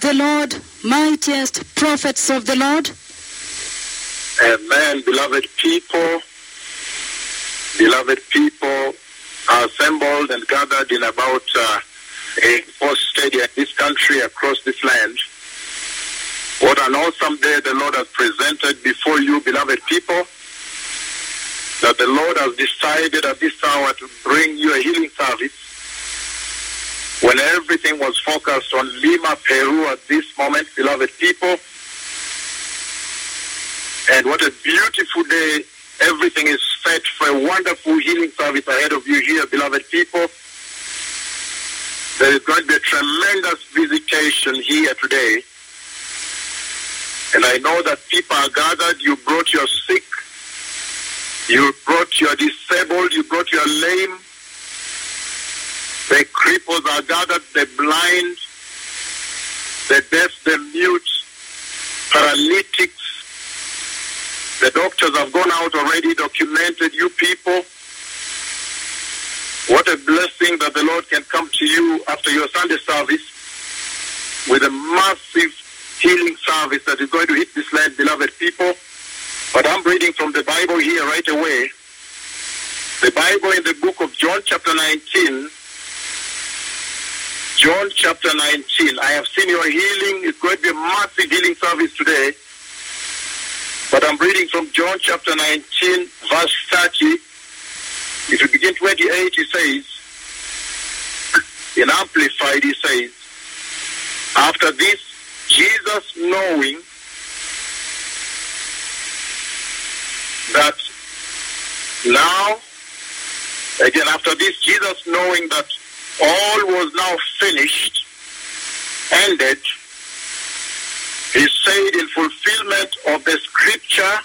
the Lord, mightiest prophets of the Lord. Amen. Beloved people, beloved people are assembled and gathered in about uh, a post stadium in this country, across this land. What an awesome day the Lord has presented before you, beloved people. That the Lord has decided at this hour to bring you a healing service when everything was focused on Lima, Peru at this moment, beloved people. And what a beautiful day. Everything is set for a wonderful healing service ahead of you here, beloved people. There is going to be a tremendous visitation here today. And I know that people are gathered. You brought your sick. You brought your disabled. You brought your lame. Are gathered. The blind. The deaf, the mute, paralytics. The doctors have gone out already, documented you people. What a blessing that the Lord can come to you after your Sunday service with a massive healing service that is going to hit this land, beloved people. But I'm reading from the Bible here right away. The Bible in the book of John, chapter 19. John chapter 19. I have seen your healing. It's going to be a massive healing service today. But I'm reading from John chapter 19, verse 30. If you begin 28, he says, in Amplified, he says, after this, Jesus knowing that now, again, after this, Jesus knowing that all was now finished, ended, he said in fulfillment of the scripture,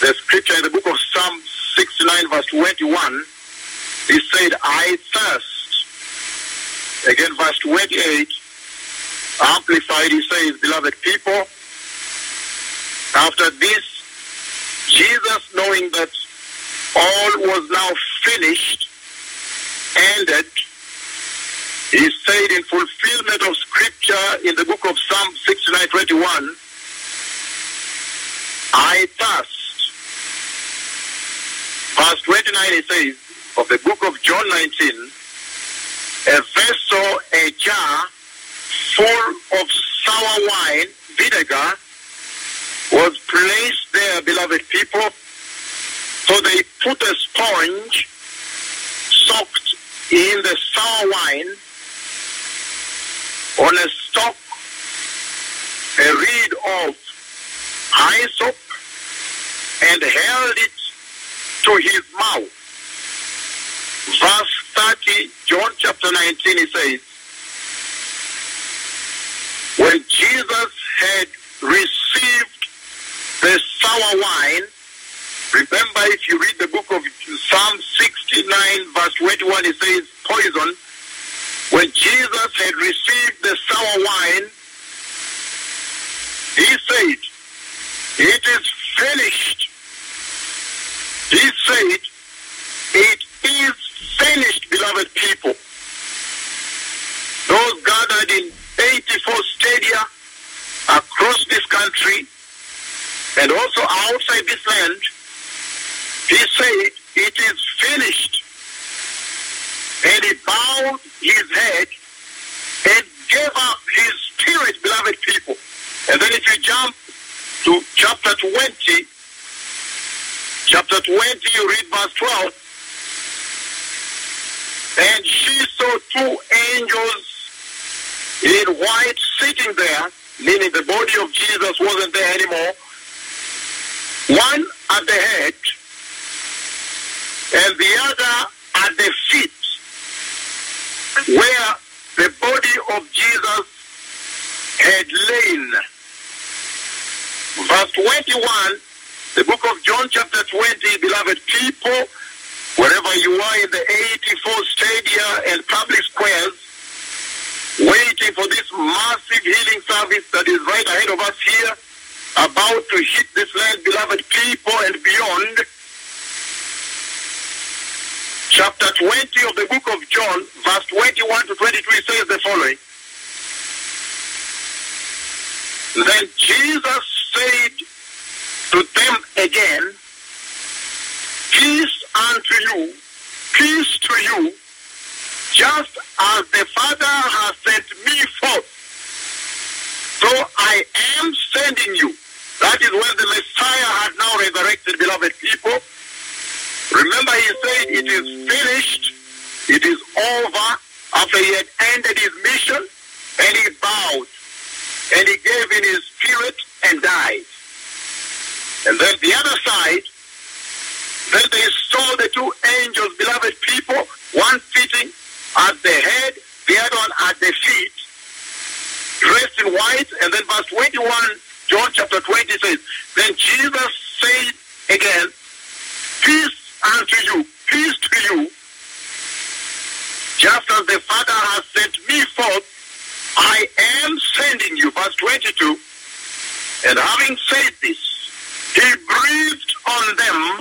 the scripture in the book of Psalm 69 verse 21, he said, I thirst. Again, verse 28, amplified, he says, beloved people, after this, Jesus knowing that all was now finished, ended, he said in fulfillment of scripture in the book of Psalm 69, 21, I thirst. Verse 29 he says, of the book of John 19, a vessel, a jar full of sour wine, vinegar, was placed there, beloved people. So they put a sponge soaked in the sour wine on a stalk, a reed of hyssop, and held it to his mouth. Verse 30, John chapter 19, he says, When Jesus had received the sour wine, remember if you read the book of Psalm 69, verse 21, it says, poison. When Jesus had received the sour wine, he said, It is finished. He said, It is finished, beloved people. Those gathered in 84 stadia across this country and also outside this land, he said, It is finished. And he bowed his head and gave up his spirit, beloved people. And then if you jump to chapter 20, chapter 20, you read verse 12. And she saw two angels in white sitting there, meaning the body of Jesus wasn't there anymore. One at the head and the other at the feet, where the body of Jesus had lain. Verse 21, the book of John chapter 20, beloved people, wherever you are in the 84 stadia and public squares, waiting for this massive healing service that is right ahead of us here, about to hit this land, beloved people, and beyond. Chapter 20 of the book of John, verse 21 to 23 says the following. Then Jesus said to them again, Peace unto you, peace to you, just as the Father has sent me forth, so I am sending you. That is where the Messiah had now resurrected, beloved people. Remember, he said, It is finished, it is over, after he had ended his mission, and he bowed, and he gave in his spirit and died. And then the other side, then they saw the two angels, beloved people, one sitting at the head, the other one at the feet, dressed in white. And then verse 21, John chapter 20 says, Then Jesus said again, Peace you, peace to you. Just as the Father has sent me forth, I am sending you. Verse 22. And having said this, he breathed on them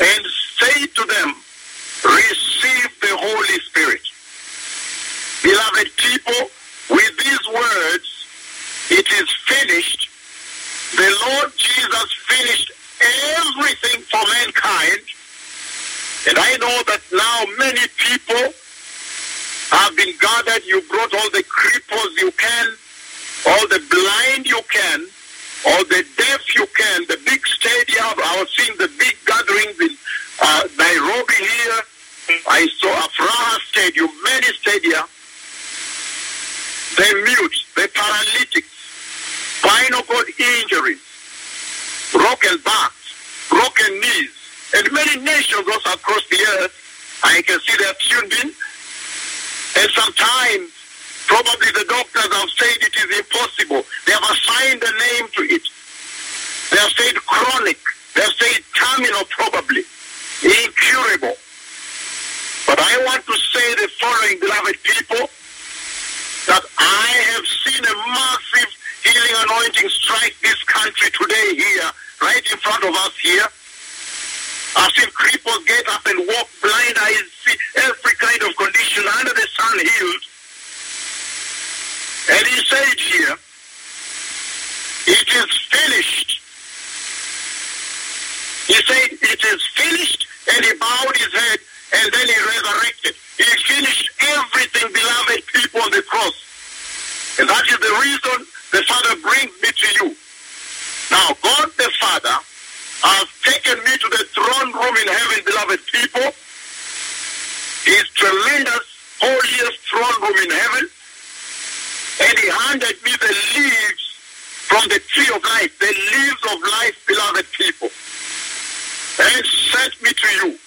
and said to them, Receive the Holy Spirit. Beloved people, with these words, it is finished. The Lord Jesus finished everything for mankind. And I know that now many people have been gathered. You brought all the cripples you can, all the blind you can, all the deaf you can, the big stadium. I was seeing the big gatherings in uh, Nairobi here. I saw Afraha Stadium, many stadia. The mute, the paralytic, spinal cord injuries, broken backs, broken knees, and many nations across the earth. I can see they're tuned in. And sometimes, probably the doctors have said it is impossible. They have assigned a name to it. They have said chronic. They have said terminal, probably. Incurable. But I want to say the following, beloved people, that I have seen a massive healing anointing strike this country today here, right in front of us here. Seen get up and walk, blind eyes, see every kind of condition under the sun healed. And he said here, it is finished. He said, it is finished, and he bowed his head, and then he resurrected. He finished everything, beloved people, on the cross. And that is the reason the Father brings me to you. Now, God the Father has taken me to the throne room in heaven, beloved people. His tremendous, holiest throne room in heaven. And he handed me the leaves from the tree of life, the leaves of life, beloved people. And sent me to you.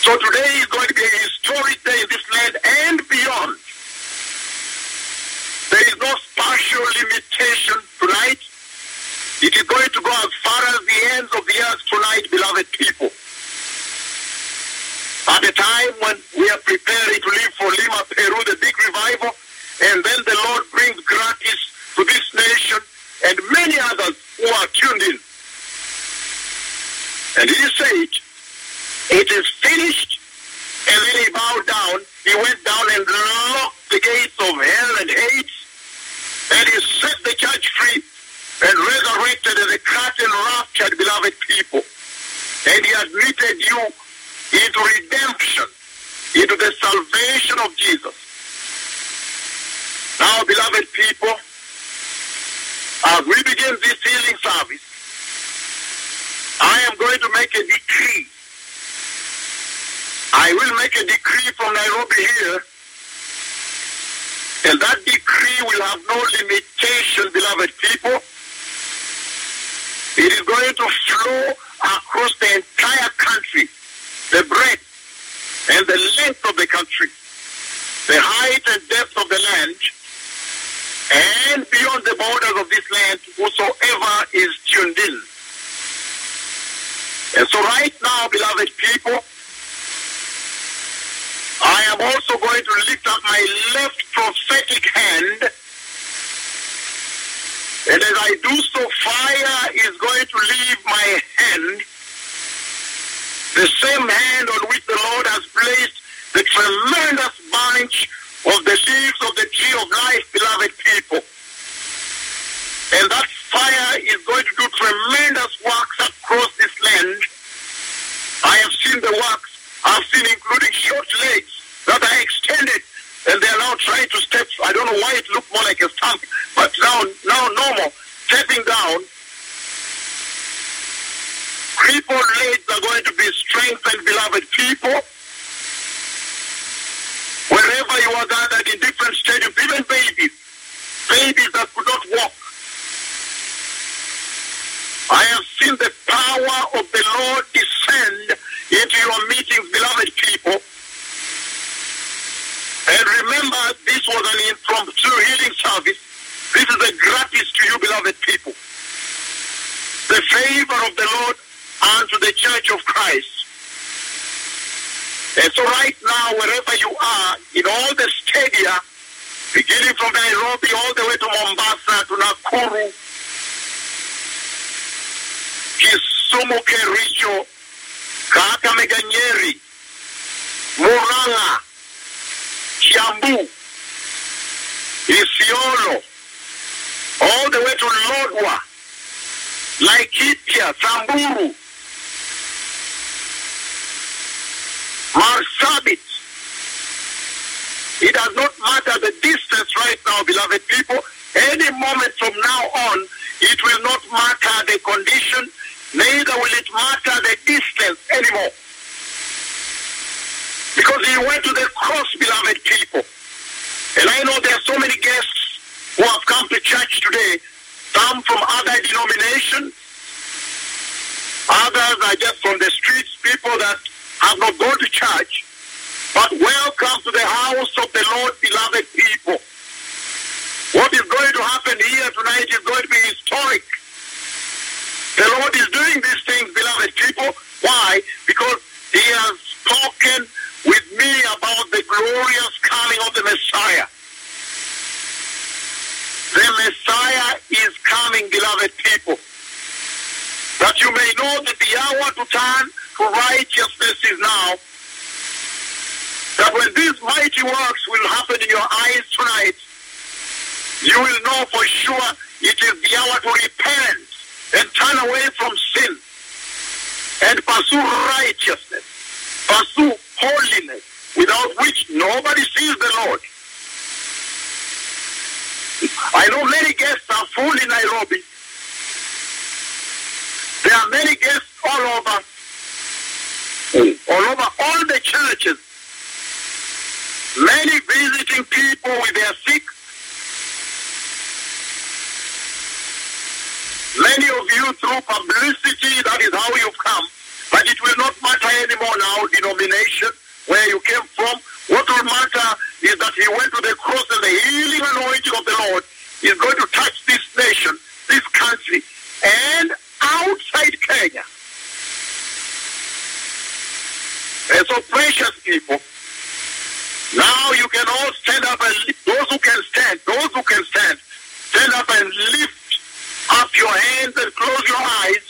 So today is going to be a historic day in this land and beyond. There is no spatial limitation tonight. It is going to go as far as the ends of the beloved people. At the time when we are preparing to leave for Lima, Peru, the big revival, and then the Lord brings gratis to this nation and many others who are tuned in. And he said, it is finished. And then he bowed down. He went down and locked the gates of hell and hate. And he set the church free and resurrected the curtain raptured beloved people. And he admitted you into redemption, into of Jesus. Now, beloved people, as we begin this healing service, I am going to make a decree. I will make a decree from Nairobi here. And that decree will have no limitation, beloved people. It is going to flow across the entire country, the breadth and the length of the country, the height and depth of the land, and beyond the borders of this land, whosoever is tuned in. And so right now, beloved people, I am also going to lift up my left prophetic hand. And as I do so, fire is going to leave my hand. The same hand on which the Lord has placed the tremendous bunch of the leaves of the tree of life, beloved people. And that fire is going to do tremendous works across this land. I have seen the works. I've seen including short legs that are extended and they are now trying to step. I don't know why it looked more like a stump, but now, now normal, stepping down. Crippled legs are going to be strengthened, beloved people. Wherever you are gathered in different stadiums, even babies, babies that could not walk. I have seen the power of the Lord descend into your meetings, beloved people. And remember, this was an impromptu healing service. This is a gratis to you, beloved people. The favor of the Lord unto the church of Christ. And so right now, wherever you are, in all the stadia, beginning from Nairobi all the way to Mombasa, to Nakuru, Kisumu, Kericho, Kakamega, Nyeri, Muranga, Kiambu, Isiolo, all the way to Lodwar, Laikipia, Samburu, Marsabit. It does not matter the distance right now, beloved people. Any moment from now on, it will not matter the condition, neither will it matter the distance anymore. Because he went to the cross, beloved people. And I know there are so many guests who have come to church today, some from other denominations, others are just from the streets, people that have not gone to church. But welcome to the house of the Lord, beloved people. What is going to happen here tonight is going to be historic. The Lord is doing these things, beloved people. Why? Because He has spoken with me about the glorious coming of the Messiah. The Messiah is coming, beloved people. That you may know that the hour to turn to righteousness is now. That when these mighty works will happen in your eyes tonight, you will know for sure it is the hour to repent and turn away from sin and pursue righteousness, pursue holiness, without which nobody sees the Lord. I know many guests are full in Nairobi. There are many guests all over, all over all the churches. Many visiting people with their sick. Many of you through publicity, that is how you've come. But it will not matter anymore now, denomination, where you came from. What will matter is that he went to the cross and the healing anointing of the Lord is going to touch this nation, this country, and outside Kenya. And so, precious people, now you can all stand up and lift, those who can stand, those who can stand, stand up and lift up your hands and close your eyes.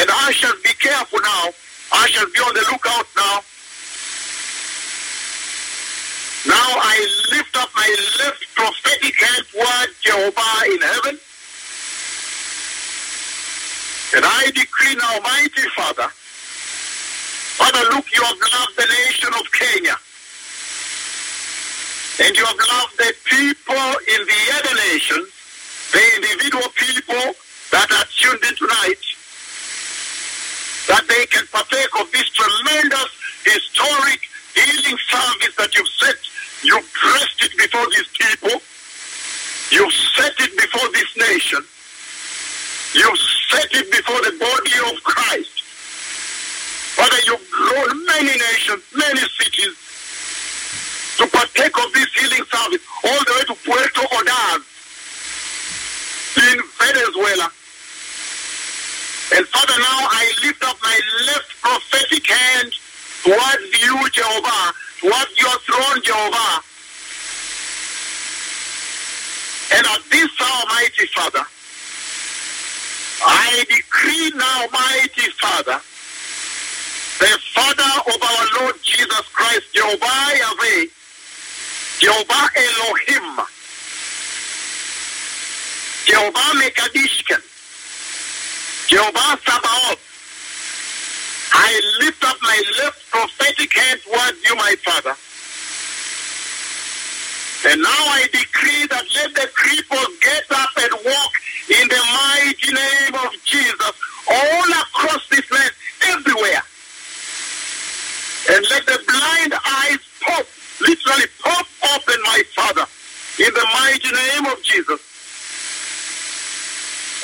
And I shall be careful now. I shall be on the lookout now. Now I lift up my left prophetic hand toward Jehovah in heaven. And I decree now, mighty Father, Father, look, you have loved the nation of Kenya. And you have loved the people in the other nations, the individual people that are tuned in tonight, that they can partake of this tremendous historic healing service that you've set. You've dressed it before these people. You've set it before this nation. You've set it before the body of Christ. Father, you've grown many nations, many cities to partake of this healing service, all the way to Puerto Ordaz in Venezuela. And Father, now I lift up my left prophetic hand towards you, Jehovah, towards your throne, Jehovah. And at this hour, mighty Father, I decree now, mighty Father, the Father of our Lord Jesus Christ, Jehovah Yahweh, Jehovah Elohim, Jehovah Mekadishkan, Jehovah Sabaoth, I lift up my left prophetic hand towards you, my Father. And now I decree that let the cripples get up and walk in the mighty name of Jesus all across this land, everywhere. And let the blind eyes pop, literally pop open, my Father, in the mighty name of Jesus.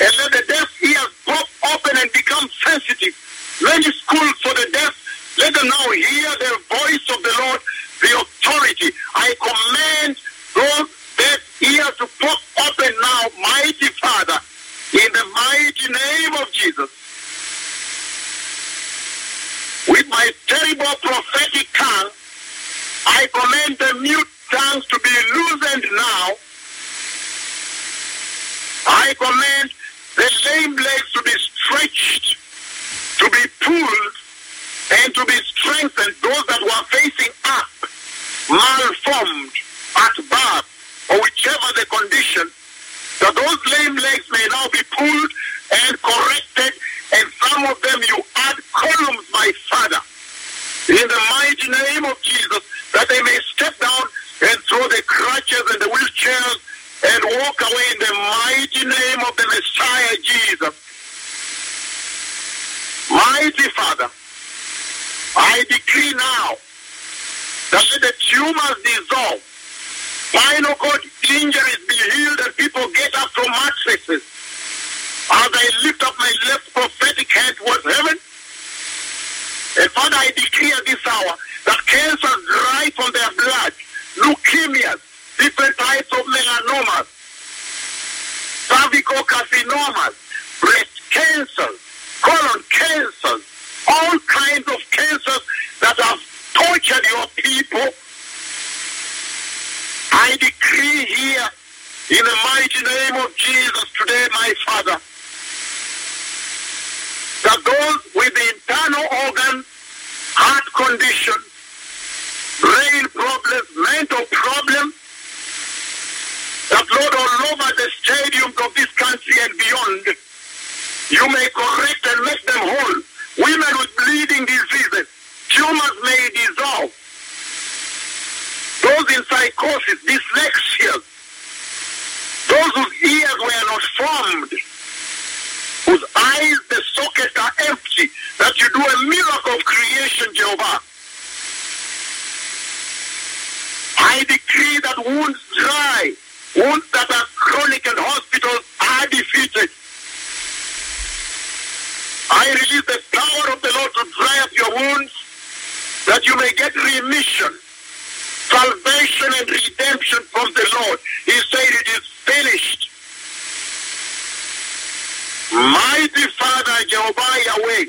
And let the deaf ears pop open and become sensitive. Many schools for the deaf, let them now hear the voice of the Lord, the authority. I command those deaf ears to pop open now, mighty Father, in the mighty name of Jesus. With my terrible prophetic tongue, I command the mute tongues to be loosened now. I command the lame legs to be stretched, to be pulled, and to be strengthened. Those that were facing up, malformed, at birth, or whichever the condition, that those lame legs may now be pulled and corrected, and some of them you add columns, my Father, in the mighty name of Jesus, that they may step down and throw the crutches and the wheelchairs and walk away in the mighty name of the Messiah Jesus. Mighty Father, I decree now that let the tumors dissolve, spinal cord injuries be healed, and people get up from mattresses. As I lift up my left prophetic hand towards heaven, and Father, I decree at this hour that cancers dry from their blood, leukemias, different types of melanomas, cervical carcinomas, breast cancers, colon cancers, all kinds of cancers that have tortured your people. I decree here in the mighty name of Jesus today, my Father, that those with the internal organs, heart conditions, brain problems, mental problems, that Lord, all over the stadiums of this country and beyond, you may correct and make them whole. Women with bleeding diseases, tumors may dissolve. Those in psychosis, dyslexia, those whose ears were not formed, whose eyes, the sockets are empty, that you do a miracle of creation, Jehovah. I decree that wounds dry, wounds that are chronic and hospitals are defeated. I release the power of the Lord to dry up your wounds, that you may get remission, salvation and redemption from the Lord. He said it is finished. Mighty Father Jehovah Yahweh,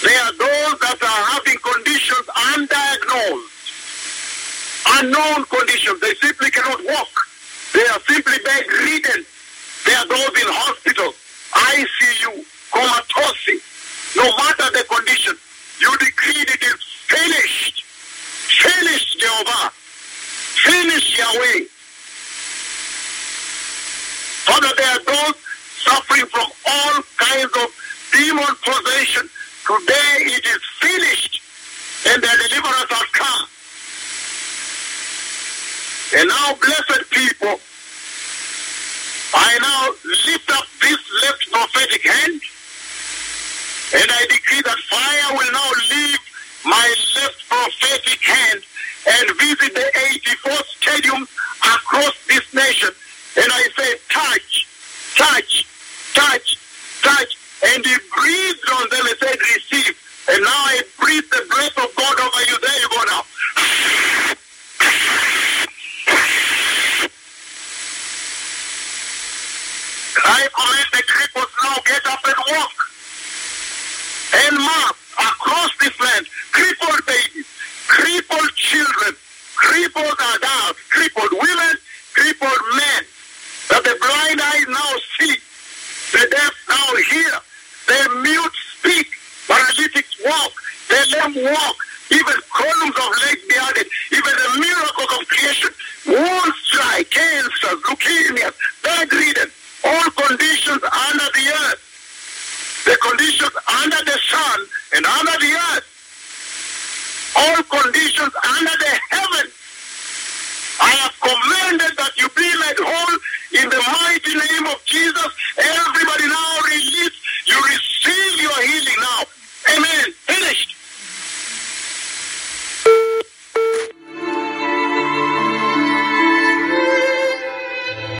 there are those that are having conditions undiagnosed, unknown conditions. They simply cannot walk. They are simply bedridden. There are those in hospitals, ICU, comatose. No matter the condition, you decreed it is finished. Finished, Jehovah. Finished, Yahweh. Father, there are those suffering from all kinds of demon possession. Today it is finished, and their deliverance has come. And now, blessed people, I now lift up this left prophetic hand, and I decree that fire will now leave my left prophetic hand and visit the 84 walk, even columns of light behind added, even the miracles of creation, wounds dry, cancers, leukemia, bad all conditions under the earth. The conditions under the sun and under the earth. All conditions under the